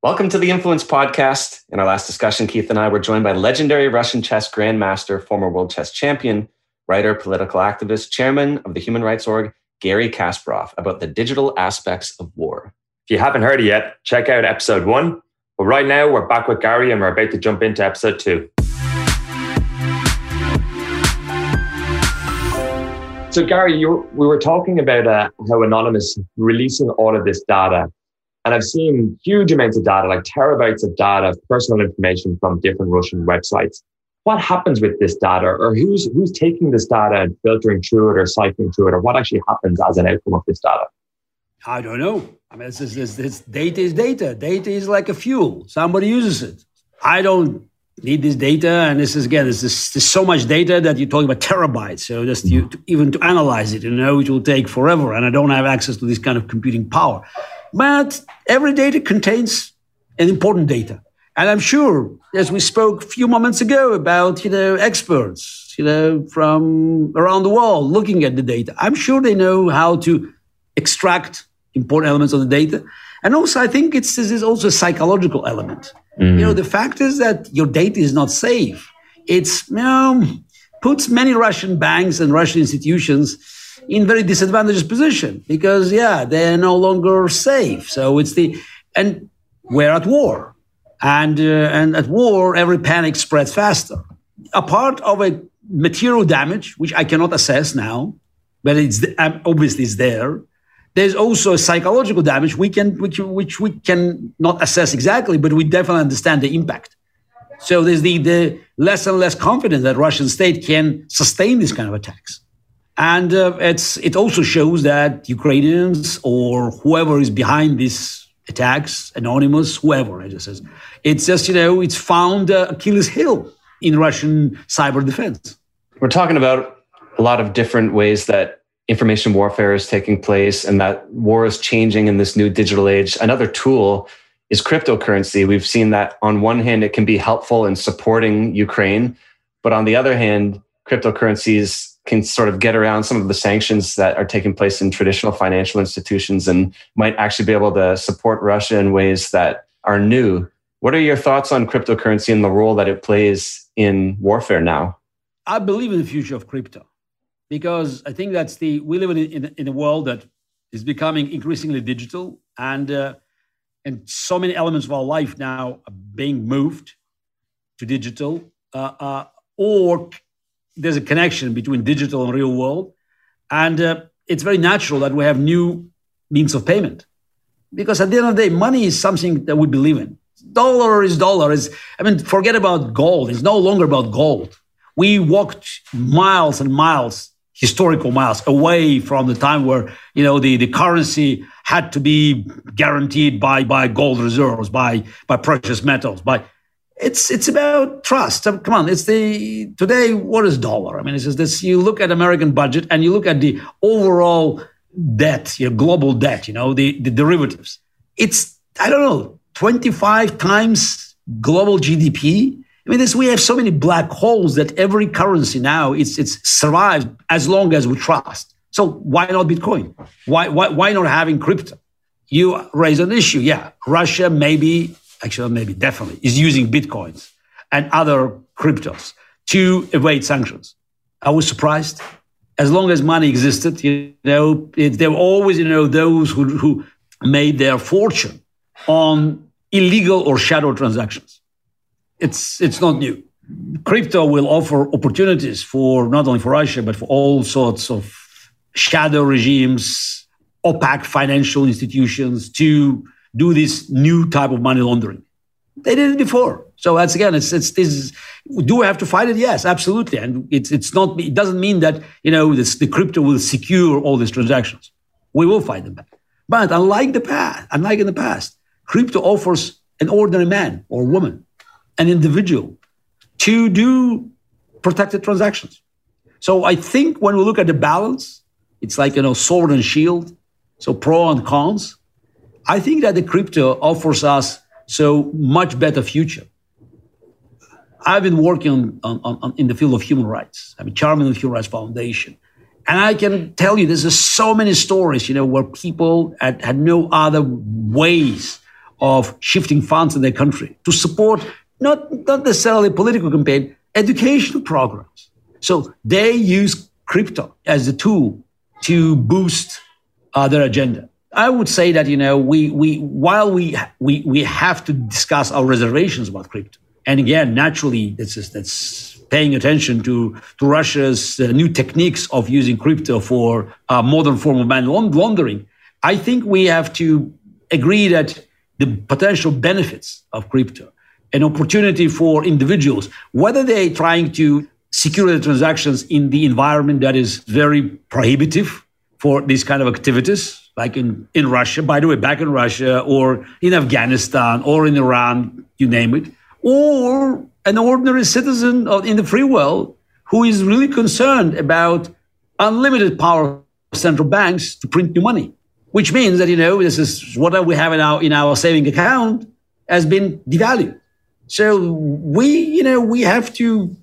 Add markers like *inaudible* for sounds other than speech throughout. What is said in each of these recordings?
Welcome to the Influence Podcast. In our last discussion, Keith and I were joined by legendary Russian chess grandmaster, former world chess champion, writer, political activist, chairman of the human rights org, Garry Kasparov, about the digital aspects of war. If you haven't heard it yet, check out episode one. But right now, we're back with Garry and we're about to jump into episode two. So, Garry, you, we were talking about uh, how Anonymous releasing all of this data and I've seen huge amounts of data, like terabytes of data, personal information from different Russian websites. What happens with this data, or who's who's taking this data and filtering through it, or cycling through it, or what actually happens as an outcome of this data? I don't know. I mean, this, this, this data is data. Data is like a fuel. Somebody uses it. I don't need this data. And this is again, this, there's so much data that you're talking about terabytes. So just you, to, even to analyze it, you know, it will take forever. And I don't have access to this kind of computing power. But every data contains an important data. And I'm sure, as we spoke a few moments ago about, you know, experts, you know, from around the world looking at the data, I'm sure they know how to extract important elements of the data. And also, I think it's this is also a psychological element. Mm-hmm. You know, the fact is that your data is not safe. It's, you know, puts many Russian banks and Russian institutions in very disadvantaged position because yeah they're no longer safe. So it's the and we're at war. And uh, and at war every panic spreads faster. A part of a material damage which i cannot assess now but it's um, obviously it's there. There's also a psychological damage we can which, which we can not assess exactly but we definitely understand the impact. So there's the, the less and less confidence that russian state can sustain these kind of attacks and uh, it's, it also shows that Ukrainians or whoever is behind these attacks, anonymous, whoever it just says, it's just, you know, it's found uh, Achilles heel in Russian cyber defense. We're talking about a lot of different ways that information warfare is taking place and that war is changing in this new digital age. Another tool is cryptocurrency. We've seen that on one hand, it can be helpful in supporting Ukraine, but on the other hand, cryptocurrencies can sort of get around some of the sanctions that are taking place in traditional financial institutions and might actually be able to support Russia in ways that are new. What are your thoughts on cryptocurrency and the role that it plays in warfare now? I believe in the future of crypto because I think that's the we live in in, in a world that is becoming increasingly digital and uh, and so many elements of our life now are being moved to digital uh, uh, or there's a connection between digital and real world. And uh, it's very natural that we have new means of payment. Because at the end of the day, money is something that we believe in. Dollar is dollar. Is I mean, forget about gold. It's no longer about gold. We walked miles and miles, historical miles, away from the time where you know the, the currency had to be guaranteed by by gold reserves, by by precious metals, by it's it's about trust. Um, come on, it's the today. What is dollar? I mean, it's this. You look at American budget and you look at the overall debt, your global debt. You know the the derivatives. It's I don't know twenty five times global GDP. I mean, this, we have so many black holes that every currency now it's it's survives as long as we trust. So why not Bitcoin? Why why why not having crypto? You raise an issue. Yeah, Russia maybe actually maybe definitely, is using bitcoins and other cryptos to evade sanctions. I was surprised. As long as money existed, you know, it, there were always, you know, those who, who made their fortune on illegal or shadow transactions. It's, it's not new. Crypto will offer opportunities for not only for Russia, but for all sorts of shadow regimes, opaque financial institutions to do this new type of money laundering. They did it before. So that's again, it's it's this. Do we have to fight it? Yes, absolutely. And it's it's not. It doesn't mean that you know this, the crypto will secure all these transactions. We will fight them back. But unlike the past, unlike in the past, crypto offers an ordinary man or woman, an individual, to do protected transactions. So I think when we look at the balance, it's like you know sword and shield. So pro and cons. I think that the crypto offers us so much better future. I've been working on, on, on, in the field of human rights. I'm a chairman of the Human Rights Foundation. And I can tell you, there's so many stories, you know, where people had, had no other ways of shifting funds in their country to support not, not necessarily political campaign, educational programs. So they use crypto as a tool to boost uh, their agenda. I would say that you know we we while we we we have to discuss our reservations about crypto, and again, naturally, that's that's paying attention to to Russia's uh, new techniques of using crypto for a modern form of money laundering. I think we have to agree that the potential benefits of crypto, an opportunity for individuals, whether they're trying to secure the transactions in the environment that is very prohibitive for these kind of activities, like in, in Russia, by the way, back in Russia or in Afghanistan or in Iran, you name it, or an ordinary citizen in the free world who is really concerned about unlimited power of central banks to print new money, which means that, you know, this is what we have in our, in our saving account has been devalued. So we, you know, we have to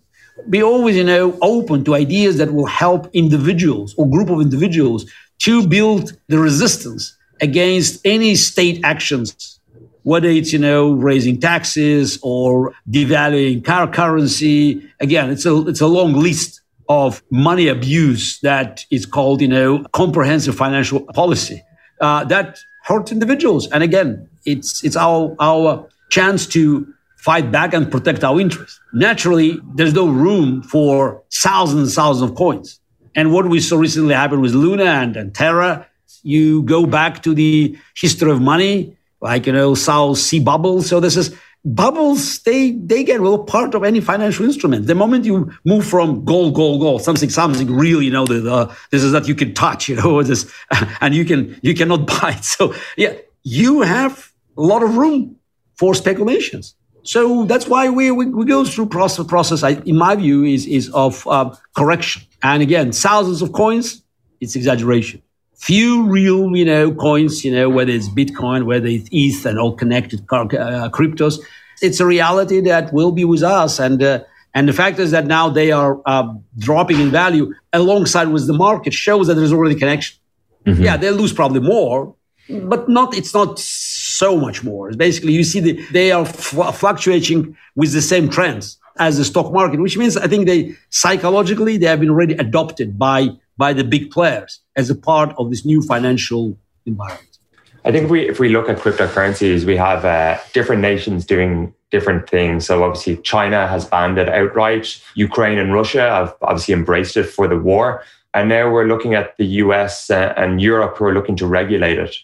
be always, you know, open to ideas that will help individuals or group of individuals to build the resistance against any state actions, whether it's, you know, raising taxes or devaluing car currency. Again, it's a, it's a long list of money abuse that is called, you know, comprehensive financial policy uh, that hurts individuals. And again, it's, it's our, our chance to fight back and protect our interests. Naturally, there's no room for thousands and thousands of coins. And what we saw recently happen with Luna and, and Terra, you go back to the history of money, like, you know, South Sea bubbles. So this is bubbles, they, they get well part of any financial instrument. The moment you move from gold, gold, gold, something, something real, you know, this is that you can touch, you know, *laughs* this, and you can, you cannot *laughs* buy it. So yeah, you have a lot of room for speculations. So that's why we, we, we go through process, process I, in my view, is, is of uh, correction. And again, thousands of coins, it's exaggeration. Few real, you know, coins, you know, whether it's Bitcoin, whether it's ETH and all connected uh, cryptos. It's a reality that will be with us. And, uh, and the fact is that now they are uh, dropping in value alongside with the market shows that there's already connection. Mm-hmm. Yeah, they'll lose probably more, but not, it's not so much more. Basically, you see the, they are fluctuating with the same trends as the stock market, which means I think they psychologically they have been already adopted by by the big players as a part of this new financial environment. I think if we if we look at cryptocurrencies, we have uh, different nations doing different things. So obviously, China has banned it outright. Ukraine and Russia have obviously embraced it for the war, and now we're looking at the U.S. Uh, and Europe who are looking to regulate it.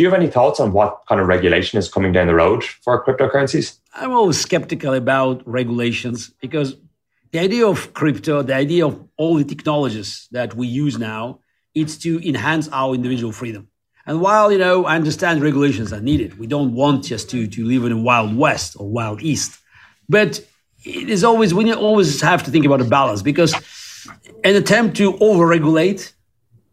Do you have any thoughts on what kind of regulation is coming down the road for cryptocurrencies? I'm always skeptical about regulations because the idea of crypto, the idea of all the technologies that we use now, it's to enhance our individual freedom. And while you know, I understand regulations are needed, we don't want just to to live in a wild west or wild east. But it is always we always have to think about a balance because an attempt to overregulate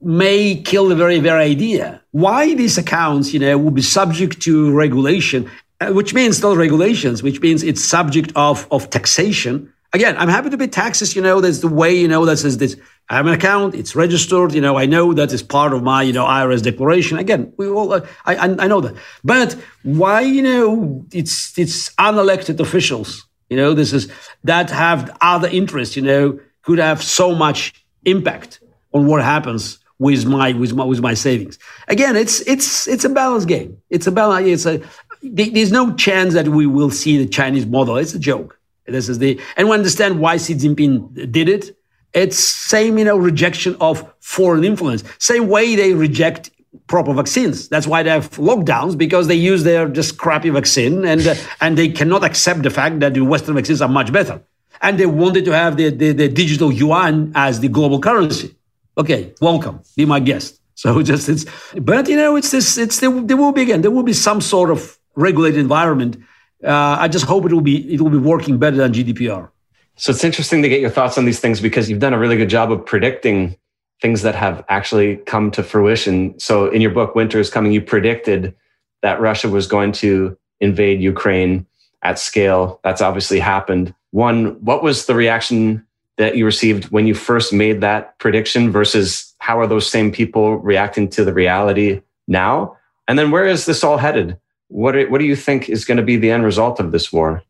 may kill the very, very idea. Why these accounts, you know, will be subject to regulation, uh, which means still regulations, which means it's subject of, of taxation. Again, I'm happy to pay taxes, you know, that's the way, you know, that says this. I have an account, it's registered, you know, I know that is part of my, you know, IRS declaration. Again, we all, uh, I, I know that. But why, you know, it's, it's unelected officials, you know, this is, that have other interests, you know, could have so much impact on what happens with my with my with my savings. Again, it's it's it's a balance game. It's a balance. It's a there's no chance that we will see the Chinese model. It's a joke. This is the and we understand why Xi Jinping did it. It's same you know rejection of foreign influence. Same way they reject proper vaccines. That's why they have lockdowns because they use their just crappy vaccine and uh, *laughs* and they cannot accept the fact that the Western vaccines are much better. And they wanted to have the, the, the digital yuan as the global currency okay, welcome, be my guest. *laughs* So just it's, but you know, it's this, it's there, there will be again, there will be some sort of regulated environment. Uh, I just hope it will be it will be working better than GDPR. So it's interesting to get your thoughts on these things because you've done a really good job of predicting things that have actually come to fruition. So in your book, Winter is Coming, you predicted that Russia was going to invade Ukraine at scale. That's obviously happened. One, what was the reaction that you received when you first made that prediction versus how are those same people reacting to the reality now? And then where is this all headed? what, what do you think is going to be the end result of this war?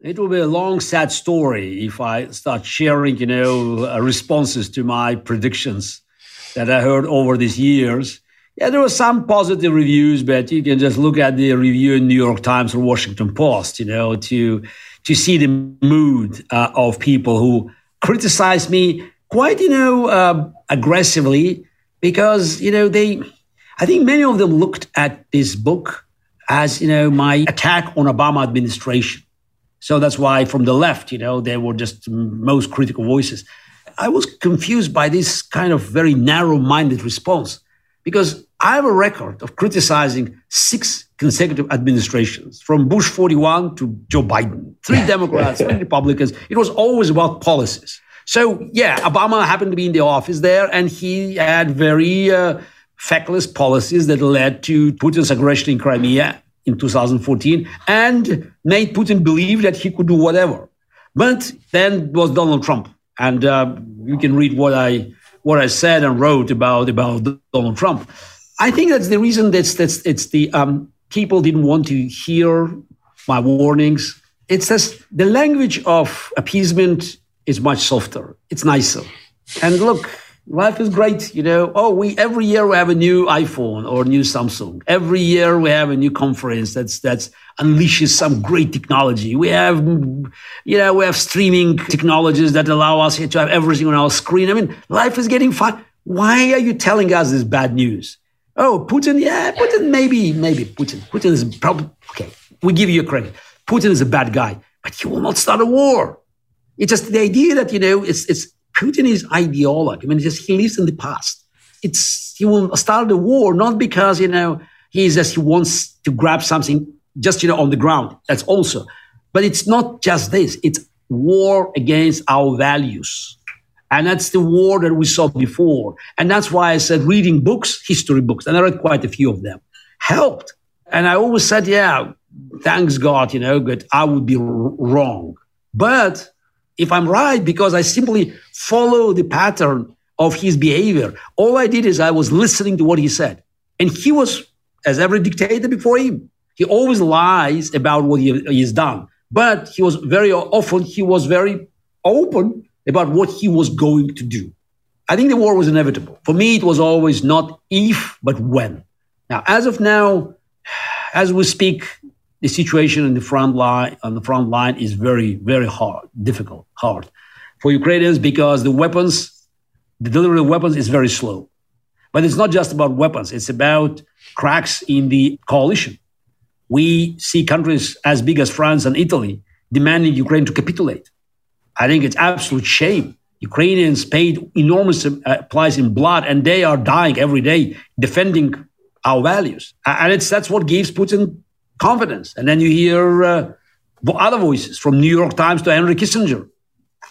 It will be a long, sad story if I start sharing, you know, uh, responses to my predictions that I heard over these years. Yeah, there were some positive reviews, but you can just look at the review in New York Times or Washington Post, you know, to to see the mood uh, of people who criticize me quite, you know, uh, aggressively because you know they. I think many of them looked at this book as you know my attack on Obama administration. So that's why from the left, you know, they were just most critical voices. I was confused by this kind of very narrow-minded response because I have a record of criticizing six consecutive administrations from Bush 41 to Joe Biden, three Democrats, three *laughs* Republicans. It was always about policies. So, yeah, Obama happened to be in the office there and he had very uh, feckless policies that led to Putin's aggression in Crimea in 2014 and made Putin believe that he could do whatever. But then was Donald Trump. And uh, you can read what I what I said and wrote about about Donald Trump. I think that's the reason that's that's it's the um, people didn't want to hear my warnings. It's just the language of appeasement is much softer. It's nicer. And look, life is great. You know, oh, we every year we have a new iPhone or new Samsung. Every year we have a new conference that's that's unleashes some great technology. We have, you know, we have streaming technologies that allow us to have everything on our screen. I mean, life is getting fun. Why are you telling us this bad news? Oh, Putin, yeah, Putin, maybe, maybe Putin. Putin is probably okay. We give you a credit. Putin is a bad guy, but he will not start a war. It's just the idea that you know it's it's Putin is ideologue. I mean, just he lives in the past. It's he will start a war not because you know he just he wants to grab something just you know on the ground. That's also, but it's not just this. It's war against our values. And that's the war that we saw before. And that's why I said reading books, history books, and I read quite a few of them, helped. And I always said, yeah, thanks God, you know, but I would be wrong. But if I'm right, because I simply follow the pattern of his behavior, all I did is I was listening to what he said. And he was, as every dictator before him, he always lies about what he, he's done. But he was very often, he was very open about what he was going to do. I think the war was inevitable. For me, it was always not if, but when. Now, as of now, *sighs* as we speak, the situation in the front line on the front line is very, very hard, difficult, hard for Ukrainians because the weapons, the delivery of weapons is very slow. But it's not just about weapons; it's about cracks in the coalition. We see countries as big as France and Italy demanding Ukraine to capitulate. I think it's absolute shame. Ukrainians paid enormous uh, price in blood, and they are dying every day defending our values. And it's that's what gives Putin confidence. And then you hear uh, other voices from New York Times to Henry Kissinger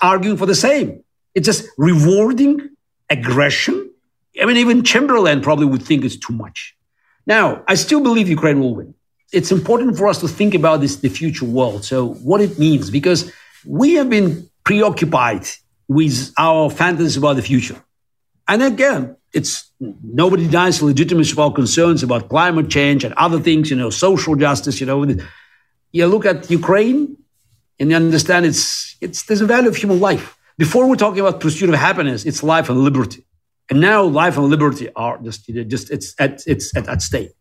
arguing for the same. It's just rewarding aggression. I mean, even Chamberlain probably would think it's too much. Now, I still believe Ukraine will win. It's important for us to think about this, the future world. So, what it means, because we have been preoccupied with our fantasies about the future. And again, it's nobody denies the legitimacy of our concerns about climate change and other things, you know, social justice, you know. You look at Ukraine and you understand it's it's there's a value of human life. Before we're talking about pursuit of happiness, it's life and liberty. And now life and liberty are just just it's at it's at, at stake.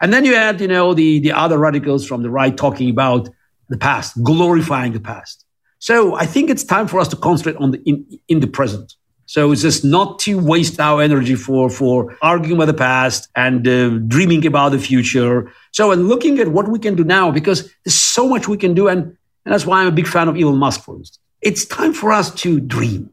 And then you add, you know, the the other radicals from the right talking about the past, glorifying the past. So I think it's time for us to concentrate on the in, in the present. So it's just not to waste our energy for, for arguing about the past and uh, dreaming about the future. So, and looking at what we can do now, because there's so much we can do. And, and that's why I'm a big fan of Elon Musk, for instance. It's time for us to dream,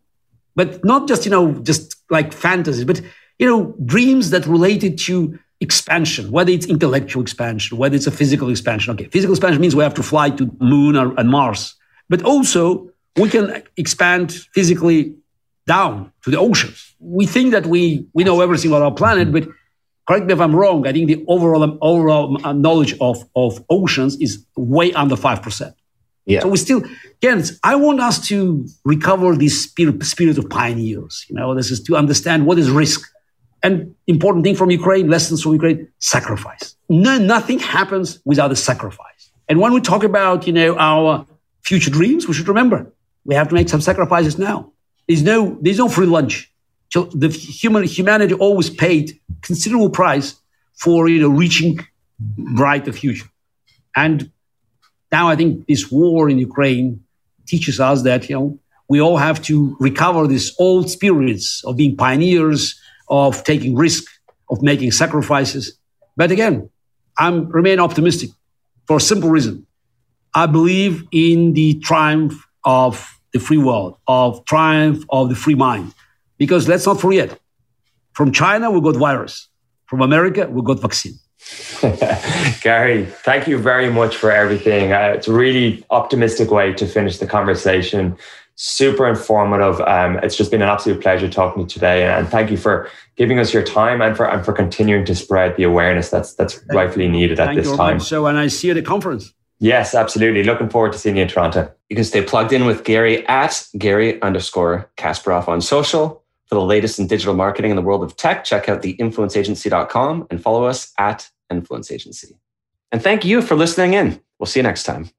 but not just, you know, just like fantasies, but, you know, dreams that related to expansion, whether it's intellectual expansion, whether it's a physical expansion. Okay, physical expansion means we have to fly to moon or, and Mars, but also we can expand physically down to the oceans. We think that we, we know everything about our planet, but correct me if I'm wrong, I think the overall, overall knowledge of, of oceans is way under 5%. Yeah. So we still, again, I want us to recover this spirit, spirit of pioneers. You know, this is to understand what is risk And important thing from Ukraine, lessons from Ukraine, sacrifice. No, nothing happens without a sacrifice. And when we talk about, you know, our future dreams, we should remember we have to make some sacrifices now. There's no, there's no free lunch. So the human humanity always paid considerable price for you know reaching brighter future. And now I think this war in Ukraine teaches us that you know we all have to recover this old spirits of being pioneers, of taking risk, of making sacrifices. But again, I'm remain optimistic for a simple reason. I believe in the triumph of the free world, of triumph of the free mind. Because let's not forget, from China we got virus, from America we got vaccine. *laughs* Garry, thank you very much for everything. Uh, it's a really optimistic way to finish the conversation. Super informative. Um, it's just been an absolute pleasure talking to you today, and thank you for giving us your time and for and for continuing to spread the awareness that's that's thank rightfully needed at this time. Much. So, and I see you at the conference. Yes, absolutely. Looking forward to seeing you in Toronto. You can stay plugged in with Garry at Garry underscore Kasparov on social. For the latest in digital marketing in the world of tech, check out theinfluenceagency.com and follow us at Influence Agency. And thank you for listening in. We'll see you next time.